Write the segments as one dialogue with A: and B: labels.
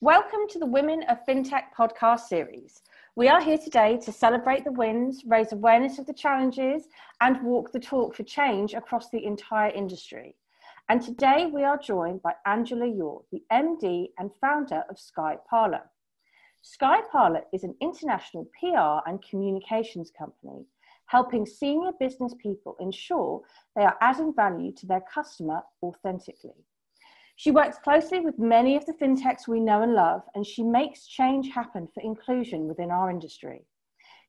A: Welcome to the Women of FinTech podcast series. We are here today to celebrate the wins, raise awareness of the challenges, and walk the talk for change across the entire industry. And today we are joined by Angela Yore, the MD and founder of Sky Parlor. Sky Parlor is an international PR and communications company helping senior business people ensure they are adding value to their customer authentically. She works closely with many of the fintechs we know and love, and she makes change happen for inclusion within our industry.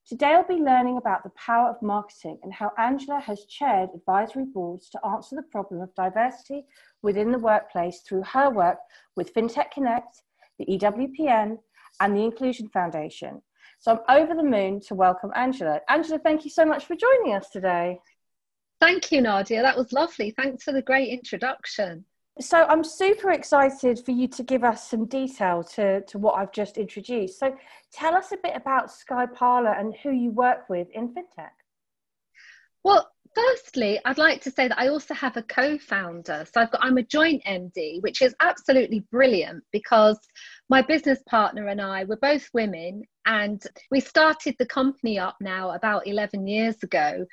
A: Today, I'll be learning about the power of marketing and how Angela has chaired advisory boards to answer the problem of diversity within the workplace through her work with FinTech Connect, the EWPN, and the Inclusion Foundation. So I'm over the moon to welcome Angela. Angela, thank you so much for joining us today.
B: Thank you, Nadia. That was lovely. Thanks for the great introduction.
A: So I'm super excited for you to give us some detail to, to what I've just introduced. So tell us a bit about SkyParlour and who you work with in FinTech.
B: Well, firstly, I'd like to say that I also have a co-founder. So I've got I'm a joint MD, which is absolutely brilliant because my business partner and I were both women and we started the company up now about 11 years ago.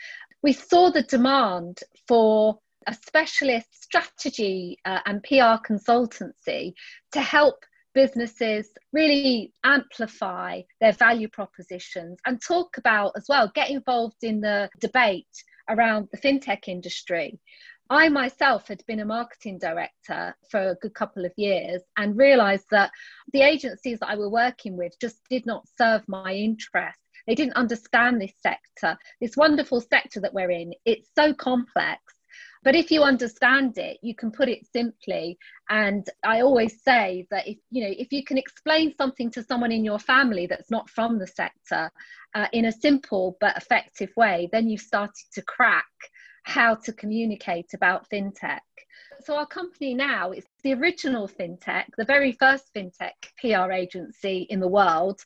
B: We saw the demand for a specialist strategy uh, and PR consultancy to help businesses really amplify their value propositions and talk about as well, get involved in the debate around the fintech industry. I myself had been a marketing director for a good couple of years and realized that the agencies that I were working with just did not serve my interest. They didn't understand this sector, this wonderful sector that we're in. It's so complex but if you understand it you can put it simply. And i always say that if you know if you can explain something to someone in your family that's not from the sector uh, in a simple but effective way then you've started to crack how to communicate about fintech. So our company now is the original fintech the very first fintech pr agency in the world.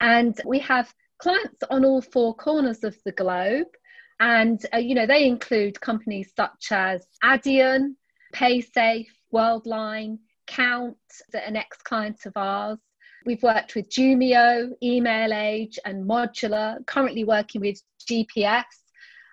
B: And we have clients on all four corners of the globe and, uh, you know, they include companies such as Adyen, PaySafe, Worldline, Count, an ex client of ours. We've worked with Jumio, Emailage, and Modulr, currently working with GPS.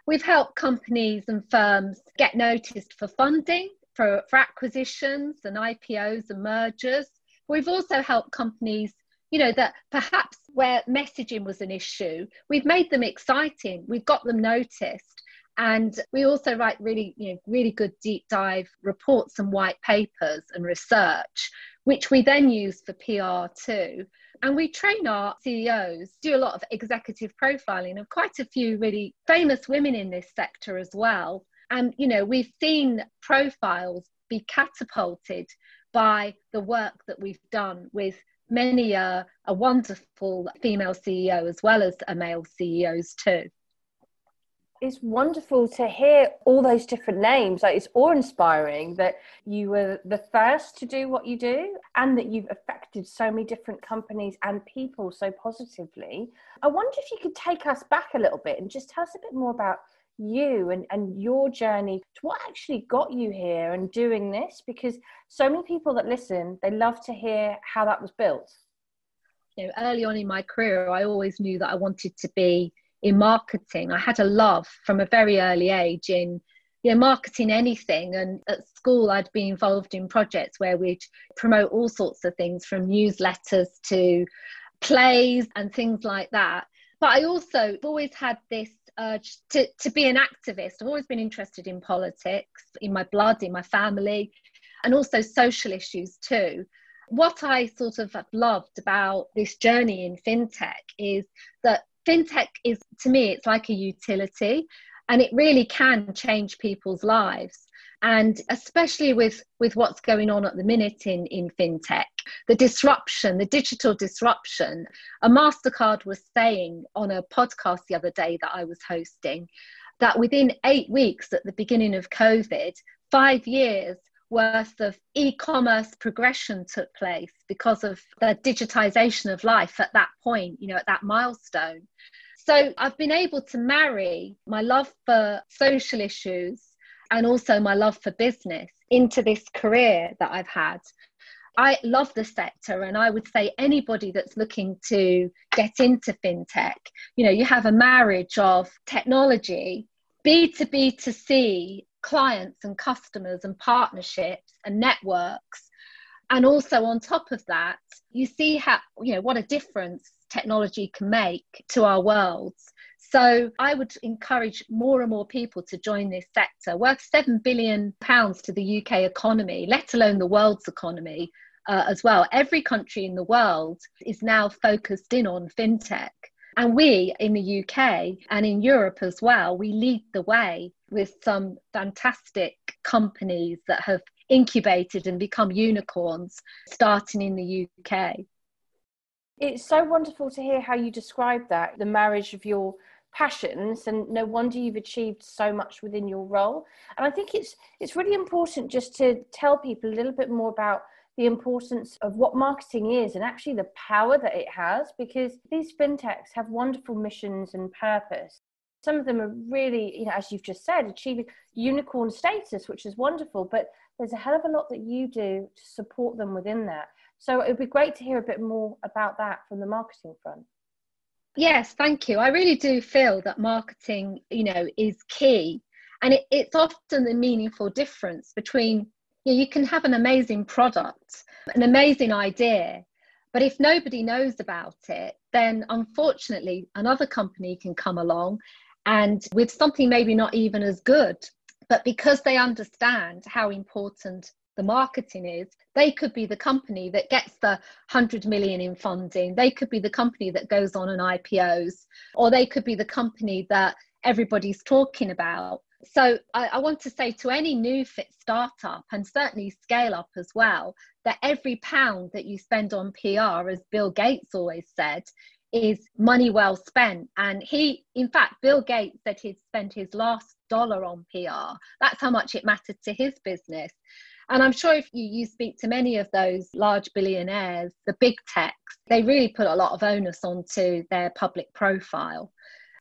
B: We've helped companies and firms get noticed for funding, for, for acquisitions and IPOs and mergers. We've also helped companies you know that perhaps where messaging was an issue we've made them exciting. We've got them noticed. And we also write really you know really good deep dive reports and white papers and research which we then use for pr too. And we train our ceos do a lot of executive profiling of quite a few really famous women in this sector as well. And you know we've seen profiles be catapulted by the work that we've done with many a, a wonderful female CEO as well as a male CEOs too.
A: It's wonderful to hear all those different names. Like it's awe-inspiring that you were the first to do what you do, and that you've affected so many different companies and people so positively. I wonder if you could take us back a little bit and just tell us a bit more about you and, and your journey to what actually got you here and doing this because so many people that listen they love to hear how that was built
B: you know early on in my career i always knew that i wanted to be in marketing i had a love from a very early age in you know, marketing anything. And at school, I'd be involved in projects where we'd promote all sorts of things from newsletters to plays and things like that. But I also always had this Uh, urge to, to be an activist. I've always been interested in politics, in my blood, in my family, and also social issues too. What I sort of loved about this journey in fintech is that fintech is, to me, it's like a utility and it really can change people's lives and especially with with what's going on at the minute in in fintech the disruption the digital disruption. A mastercard was saying on a podcast the other day that i was hosting that within 8 weeks at the beginning of covid 5 years worth of e-commerce progression took place because of the digitization of life at that point you know at that milestone. So I've been able to marry my love for social issues and also my love for business into this career that I've had. I love the sector, and I would say anybody that's looking to get into fintech, you know, you have a marriage of technology, B2B to C clients and customers and partnerships and networks. And also on top of that, you see how, you know, what a difference technology can make to our worlds. So I would encourage more and more people to join this sector, worth seven billion pounds to the UK economy, let alone the world's economy uh, as well. Every country in the world is now focused in on fintech. And we in the UK and in Europe as well, we lead the way with some fantastic companies that have incubated and become unicorns starting in the UK.
A: It's so wonderful to hear how you describe that the marriage of your passions and no wonder you've achieved so much within your role. And i think it's it's really important just to tell people a little bit more about the importance of what marketing is and actually the power that it has because these fintechs have wonderful missions and purpose. Some of them are really you know as you've just said achieving unicorn status which is wonderful but there's a hell of a lot that you do to support them within that. So it would be great to hear a bit more about that from the marketing front
B: Yes, thank you. I really do feel that marketing, you know, is key. And it, it's often the meaningful difference between you, know, you can have an amazing product, an amazing idea, but if nobody knows about it, then unfortunately another company can come along and with something maybe not even as good. But because they understand how important the marketing is they could be the company that gets the 100 million in funding. They could be the company that goes on an ipos or they could be the company that everybody's talking about. So I, I, want to say to any new fit startup and certainly scale up as well that every pound that you spend on pr as bill gates always said is money well spent. And he in fact bill gates said he'd spent his last dollar on pr that's how much it mattered to his business and I'm sure if you, you speak to many of those large billionaires, the big techs, they really put a lot of onus onto their public profile.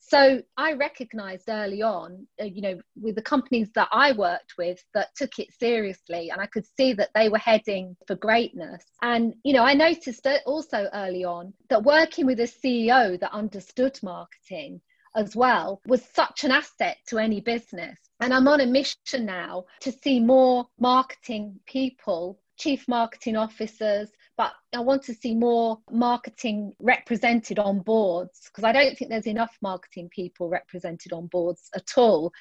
B: So I recognized early on, uh, you know, with the companies that I worked with that took it seriously, and I could see that they were heading for greatness. And, you know, I noticed also early on that working with a CEO that understood marketing as well was such an asset to any business. And I'm on a mission now to see more marketing people, chief marketing officers, but I want to see more marketing represented on boards because I don't think there's enough marketing people represented on boards at all.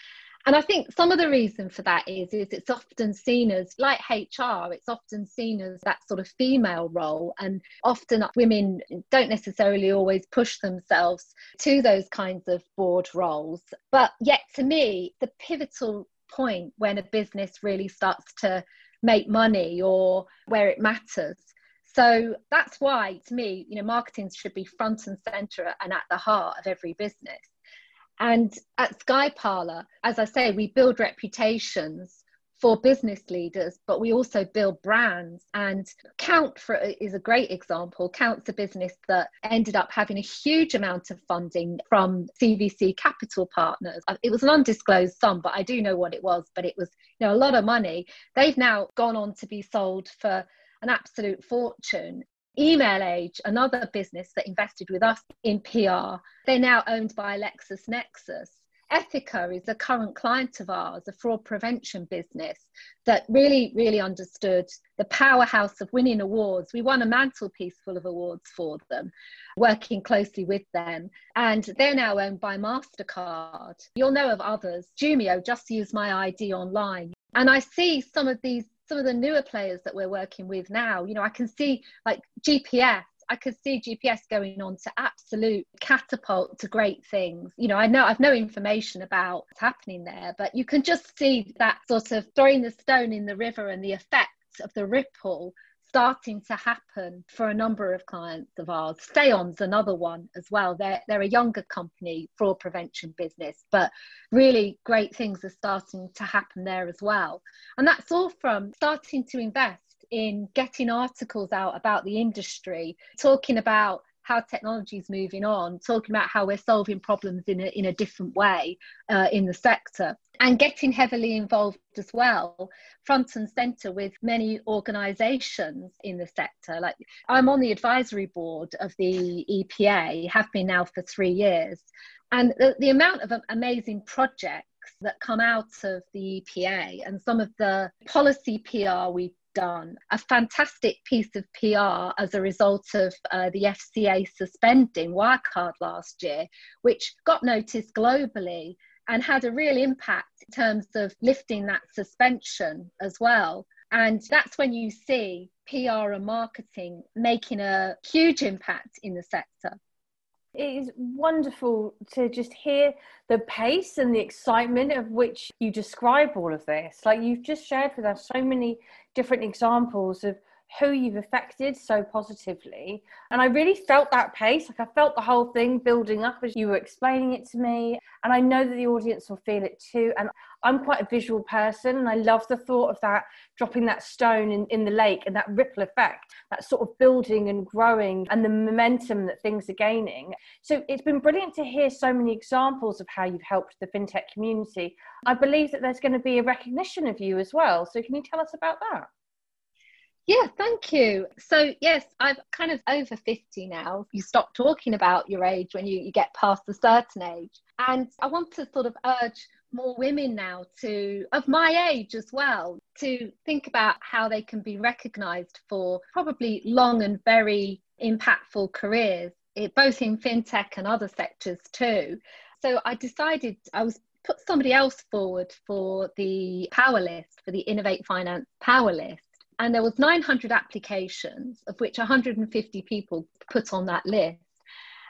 B: And I think some of the reason for that is, is it's often seen as like HR, it's often seen as that sort of female role. And often women don't necessarily always push themselves to those kinds of board roles. But yet, to me, the pivotal point when a business really starts to make money or where it matters so that's why to me you know marketing should be front and center and at the heart of every business and at Sky Parlour, as I say, we build reputations for business leaders, but we also build brands. And Count for is a great example. Count's a business that ended up having a huge amount of funding from CVC Capital Partners. Uh, it was an undisclosed sum, but I do know what it was. But it was, you know, a lot of money. They've now gone on to be sold for an absolute fortune. Emailage, another business that invested with us in PR, they're now owned by LexisNexis. Ethoca is a current client of ours, a fraud prevention business that really, really understood the powerhouse of winning awards. We won a mantelpiece full of awards for them, working closely with them. And they're now owned by MasterCard. You'll know of others. Jumio just use my ID online. And I see some of these some of the newer players that we're working with now you know i can see like gps I could see GPS going on to absolute catapult to great things. You know, I know I've no information about what's happening there, but you can just see that sort of throwing the stone in the river and the effect of the ripple starting to happen for a number of clients of ours. Stayon's another one as well. They're, they're a younger company, fraud prevention business, but really great things are starting to happen there as well. And that's all from starting to invest in getting articles out about the industry, talking about how technology is moving on, talking about how we're solving problems in a, in a different way uh, in the sector, and getting heavily involved as well, front and centre with many organisations in the sector. Like I'm on the advisory board of the EPA, have been now for three years, and the, the amount of amazing projects that come out of the EPA and some of the policy PR we done a fantastic piece of PR as a result of uh, the FCA suspending Wirecard last year, which got noticed globally and had a real impact in terms of lifting that suspension as well. And that's when you see PR and marketing making a huge impact in the sector
A: it is wonderful to just hear the pace and the excitement of which you describe all of this. Like you've just shared with us so many different examples of who you've affected so positively. And I really felt that pace. Like I felt the whole thing building up as you were explaining it to me. And I know that the audience will feel it too. And I'm quite a visual person and I love the thought of that dropping that stone in, in the lake and that ripple effect, that sort of building and growing and the momentum that things are gaining. So it's been brilliant to hear so many examples of how you've helped the fintech community. I believe that there's going to be a recognition of you as well. So can you tell us about that?
B: Yeah, thank you. So, yes, I'm kind of over 50 now. You stop talking about your age when you, you get past a certain age. And I want to sort of urge more women now to, of my age as well, to think about how they can be recognized for probably long and very impactful careers, eh, both in fintech and other sectors too. So, I decided I was put somebody else forward for the power list, for the Innovate Finance power list and there was 900 applications of which 150 people put on that list.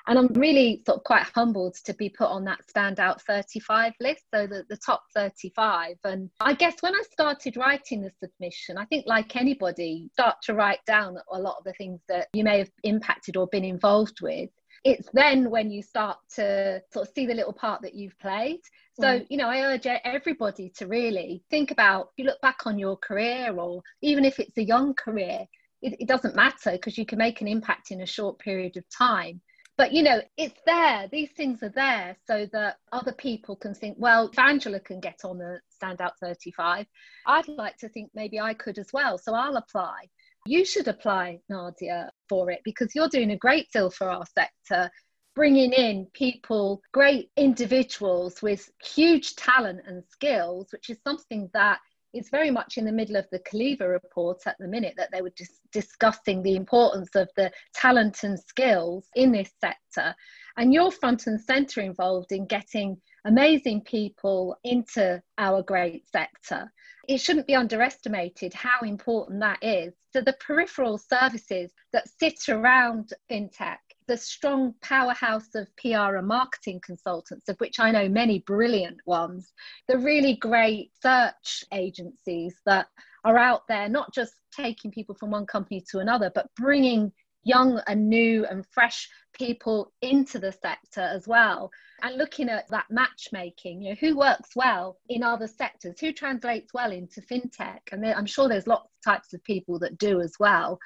B: And i'm really sort of quite humbled to be put on that standout 35 list so the, the top 35 and i guess when i started writing the submission i think like anybody start to write down a lot of the things that you may have impacted or been involved with it's then when you start to sort of see the little part that you've played. So, mm. you know, I urge everybody to really think about if you look back on your career or even if it's a young career, it, it doesn't matter because you can make an impact in a short period of time. But, you know, it's there. These things are there so that other people can think, well, if Angela can get on the Standout 35, I'd like to think maybe I could as well. So I'll apply you should apply, Nadia, for it because you're doing a great deal for our sector, bringing in people, great individuals with huge talent and skills, which is something that is very much in the middle of the Kalifa report at the minute that they were just discussing the importance of the talent and skills in this sector. And you're front and centre involved in getting amazing people into our great sector it shouldn't be underestimated how important that is. So, the peripheral services that sit around fintech, the strong powerhouse of PR and marketing consultants, of which I know many brilliant ones, the really great search agencies that are out there, not just taking people from one company to another, but bringing young and new and fresh people into the sector as well and looking at that matchmaking you know who works well in other sectors who translates well into fintech. And i'm sure there's lots of types of people that do as well.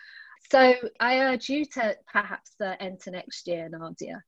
B: So i urge you to perhaps uh, enter next year nadia.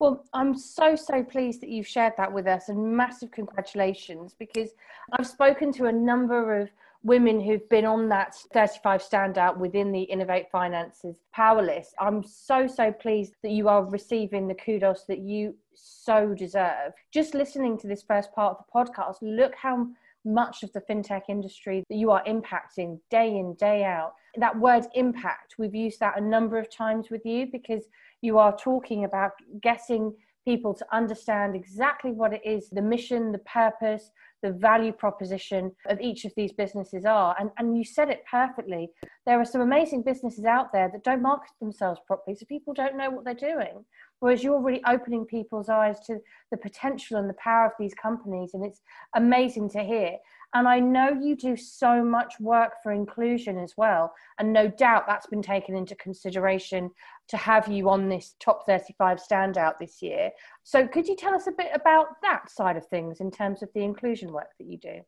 A: Well, I'm so, so pleased that you've shared that with us and massive congratulations because I've spoken to a number of women who've been on that 35 standout within the Innovate Finances power list. I'm so, so pleased that you are receiving the kudos that you so deserve. Just listening to this first part of the podcast, look how much of the fintech industry that you are impacting day in, day out. That word impact, we've used that a number of times with you because you are talking about getting people to understand exactly what it is the mission, the purpose, the value proposition of each of these businesses are. And, and you said it perfectly. There are some amazing businesses out there that don't market themselves properly, so people don't know what they're doing. Whereas you're really opening people's eyes to the potential and the power of these companies, and it's amazing to hear. And I know you do so much work for inclusion as well. And no doubt that's been taken into consideration to have you on this top 35 standout this year. So, could you tell us a bit about that side of things in terms of the inclusion work that you do?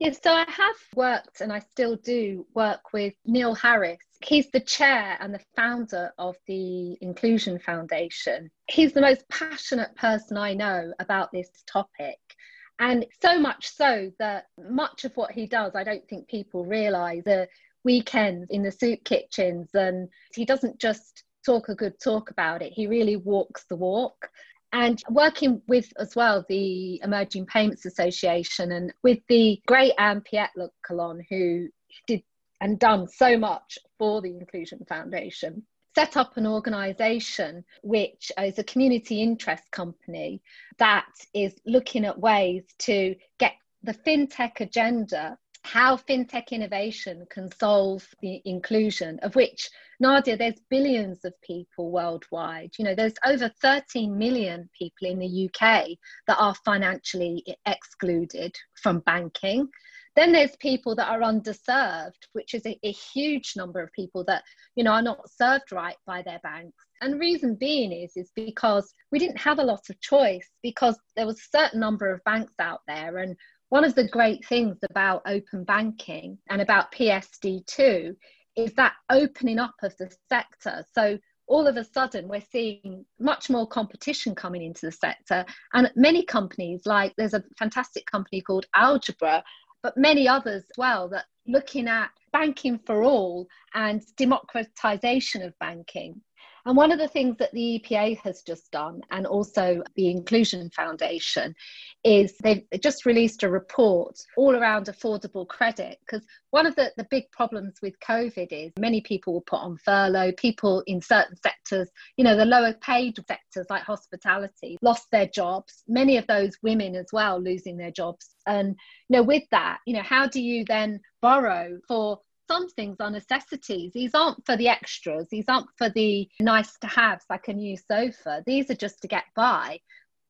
B: Yes, so I have worked and I still do work with Neil Harris. He's the chair and the founder of the Inclusion Foundation. He's the most passionate person I know about this topic. And so much so that much of what he does, I don't think people realize the weekends in the soup kitchens. And he doesn't just talk a good talk about it, he really walks the walk. And working with as well the Emerging Payments Association and with the great Anne Pietlokalon, who did and done so much for the Inclusion Foundation set up an organization which is a community interest company that is looking at ways to get the fintech agenda how fintech innovation can solve the inclusion of which nadia there's billions of people worldwide. You know there's over 13 million people in the uk that are financially excluded from banking then there's people that are underserved, which is a, a, huge number of people that, you know, are not served right by their banks. And the reason being is, is because we didn't have a lot of choice because there was a certain number of banks out there. And one of the great things about open banking and about PSD2 is that opening up of the sector. So all of a sudden we're seeing much more competition coming into the sector and many companies like there's a fantastic company called Algbra but many others as well that looking at banking for all and democratization of banking and one of the things that the EPA has just done, and also the Inclusion Foundation, is they've just released a report all around affordable credit. Because one of the, the big problems with COVID is many people were put on furlough, people in certain sectors, you know, the lower paid sectors like hospitality, lost their jobs. Many of those women as well losing their jobs. And, you know, with that, you know, how do you then borrow for some things are necessities. These aren't for the extras. These aren't for the nice to haves like a new sofa. These are just to get by.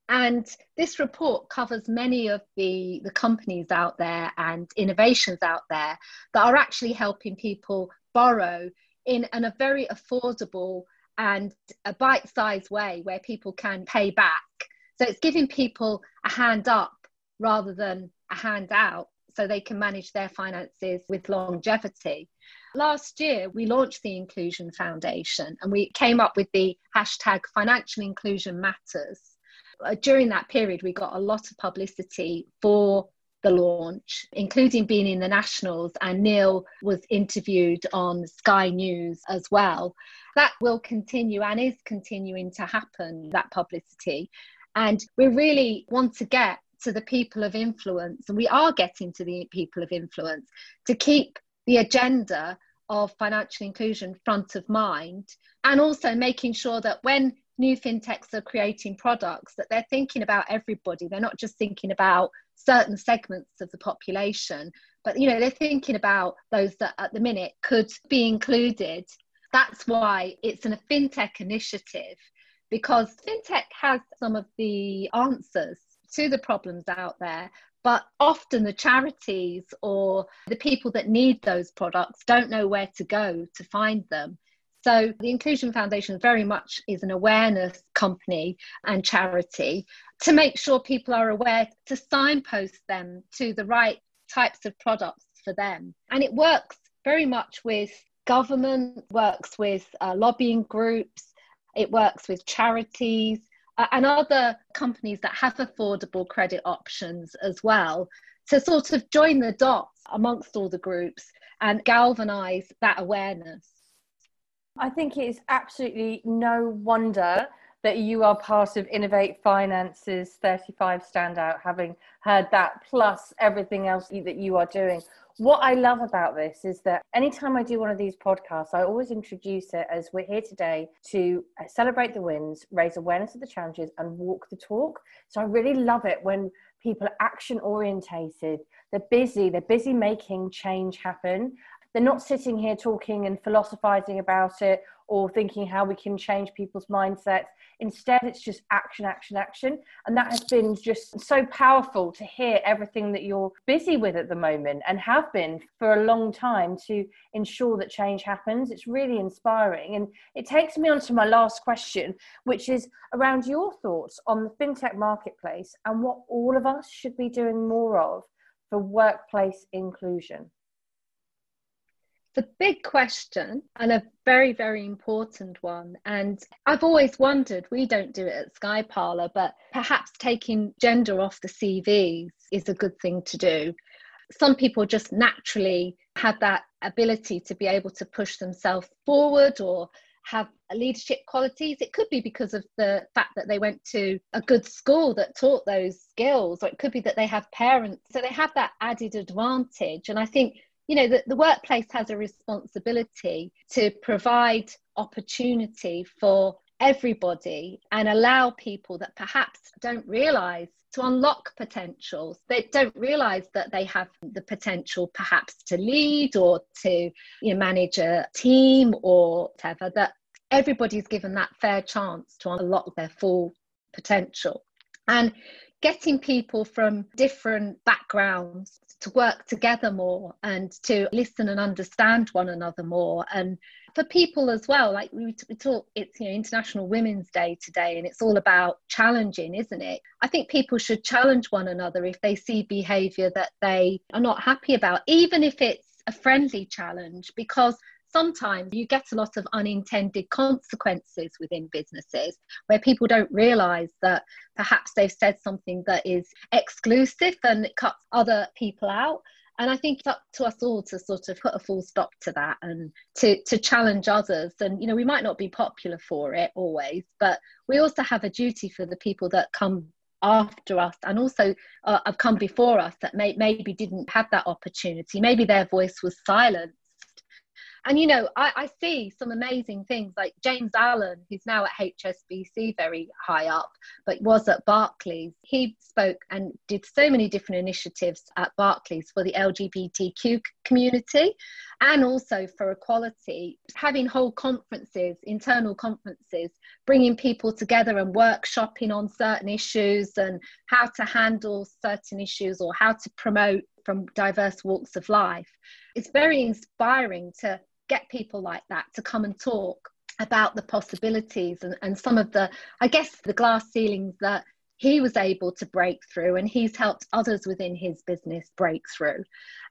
B: And this report covers many of the, the companies out there and innovations out there that are actually helping people borrow in, in a very affordable and a bite sized way where people can pay back. So it's giving people a hand up rather than a hand out so they can manage their finances with longevity. Last year, we launched the Inclusion Foundation and we came up with the hashtag Financial Inclusion Matters. Uh, during that period, we got a lot of publicity for the launch, including being in the Nationals, and Neil was interviewed on Sky News as well. That will continue and is continuing to happen, that publicity. And we really want to get to the people of influence, and we are getting to the people of influence to keep the agenda of financial inclusion front of mind, and also making sure that when new fintechs are creating products, that they're thinking about everybody. They're not just thinking about certain segments of the population, but you know they're thinking about those that at the minute could be included. That's why it's a fintech initiative because fintech has some of the answers to the problems out there but often the charities or the people that need those products don't know where to go to find them. So the inclusion foundation very much is an awareness company and charity to make sure people are aware to signpost them to the right types of products for them. And it works very much with government works with uh, lobbying groups it works with charities and other companies that have affordable credit options as well to sort of join the dots amongst all the groups and galvanize that awareness.
A: I think it is absolutely no wonder that you are part of Innovate Finance's 35 Standout, having heard that, plus everything else that you are doing. What I love about this is that anytime I do one of these podcasts, I always introduce it as we're here today to uh, celebrate the wins, raise awareness of the challenges, and walk the talk. So I really love it when people are action orientated, they're busy, they're busy making change happen. They're not sitting here talking and philosophizing about it or thinking how we can change people's mindsets. Instead, it's just action, action, action. And that has been just so powerful to hear everything that you're busy with at the moment and have been for a long time to ensure that change happens. It's really inspiring. And it takes me on to my last question, which is around your thoughts on the fintech marketplace and what all of us should be doing more of for workplace inclusion
B: the big question and a very very important one and i've always wondered we don't do it at sky parlour but perhaps taking gender off the cvs is a good thing to do some people just naturally have that ability to be able to push themselves forward or have leadership qualities. It could be because of the fact that they went to a good school that taught those skills, or it could be that they have parents. So they have that added advantage. And I think you know, the, the workplace has a responsibility to provide opportunity for everybody and allow people that perhaps don't realize to unlock potentials. They don't realize that they have the potential perhaps to lead or to you know, manage a team or whatever, that everybody's given that fair chance to unlock their full potential. And getting people from different backgrounds to work together more and to listen and understand one another more. And for people as well like we, we talk it's you know international women's day today and it's all about challenging isn't it? I think people should challenge one another if they see behavior that they are not happy about even if it's a friendly challenge because sometimes you get a lot of unintended consequences within businesses where people don't realize that perhaps they've said something that is exclusive and it cuts other people out and I think it's up to us all to sort of put a full stop to that and to, to challenge others. And, you know, we might not be popular for it always, but we also have a duty for the people that come after us and also uh, have come before us that may, maybe didn't have that opportunity. Maybe their voice was silent and you know, I, I, see some amazing things like James Allen, who's now at HSBC very high up, but was at Barclays. He spoke and did so many different initiatives at Barclays for the LGBTQ community and also for equality, having whole conferences, internal conferences, bringing people together and workshopping on certain issues and how to handle certain issues or how to promote from diverse walks of life. It's very inspiring to get people like that to come and talk about the possibilities and, and some of the, I guess, the glass ceilings that he was able to break through and he's helped others within his business break through.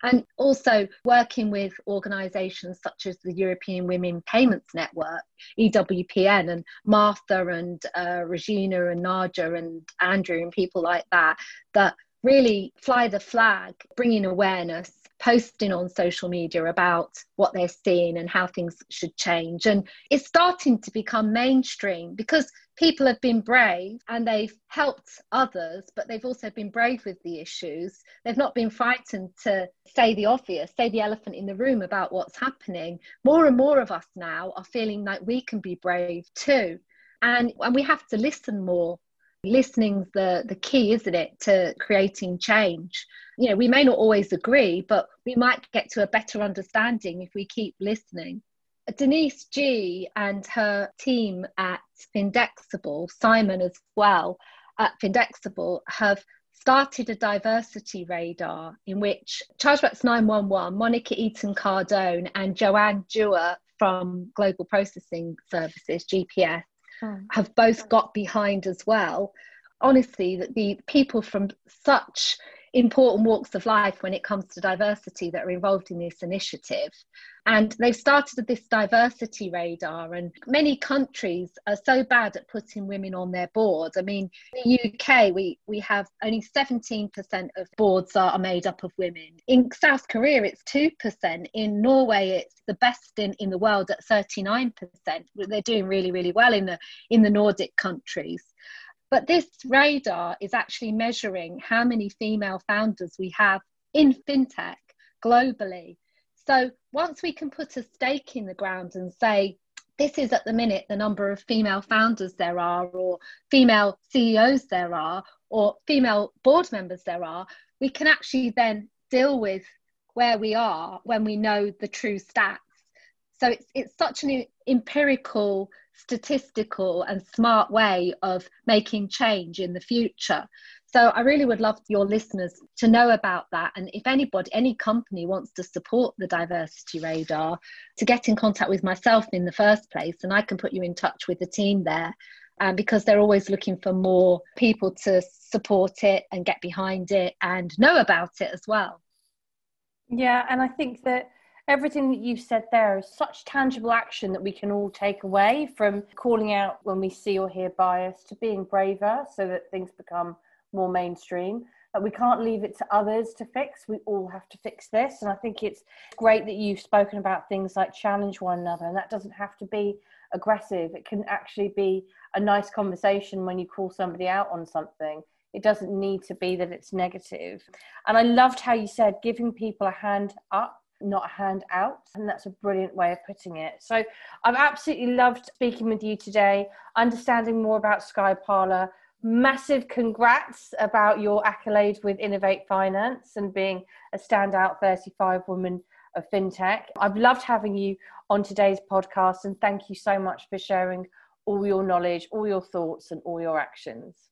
B: And also working with organizations such as the european women payments network ewpn and martha and uh, regina and naja and andrew and people like that that really fly the flag bringing awareness posting on social media about what they're seeing and how things should change. And it's starting to become mainstream because people have been brave and they've helped others, but they've also been brave with the issues. They've not been frightened to say the obvious, say the elephant in the room about what's happening. More and more of us now are feeling like we can be brave too. And, and we have to listen more listening's the the key isn't it to creating change you know we may not always agree but we might get to a better understanding if we keep listening denise g and her team at findexable simon as well at findexable have started a diversity radar in which chargebacks 911 monica eaton cardone and joanne dewar from global processing services gps hmm. have both got behind as well. Honestly, that the people from such important walks of life when it comes to diversity that are involved in this initiative. And they've started this diversity radar, and many countries are so bad at putting women on their boards. I mean, the UK, we, we have only 17% of boards are, are made up of women. In South Korea, it's 2%. In Norway, it's the best in, in the world at 39%. They're doing really, really well in the, in the Nordic countries. But this radar is actually measuring how many female founders we have in fintech globally. So once we can put a stake in the ground and say, this is at the minute the number of female founders there are, or female CEOs there are, or female board members there are, we can actually then deal with where we are when we know the true stats. So it's, it's such an empirical, statistical, and smart way of making change in the future. So I really would love your listeners to know about that. And if anybody, any company wants to support the diversity radar, to get in contact with myself in the first place, and I can put you in touch with the team there. Um, because they're always looking for more people to support it and get behind it and know about it as well.
A: Yeah, and I think that everything that you've said there is such tangible action that we can all take away from calling out when we see or hear bias to being braver so that things become more mainstream. That we can't leave it to others to fix. We all have to fix this. And I think it's great that you've spoken about things like challenge one another. And that doesn't have to be aggressive. It can actually be a nice conversation when you call somebody out on something. It doesn't need to be that it's negative. And I loved how you said giving people a hand up not a hand out. And that's a brilliant way of putting it. So I've absolutely loved speaking with you today, understanding more about Sky Parlour, massive congrats about your accolade with Innovate Finance and being a standout 35 woman of fintech. I've loved having you on today's podcast and thank you so much for sharing all your knowledge, all your thoughts, and all your actions.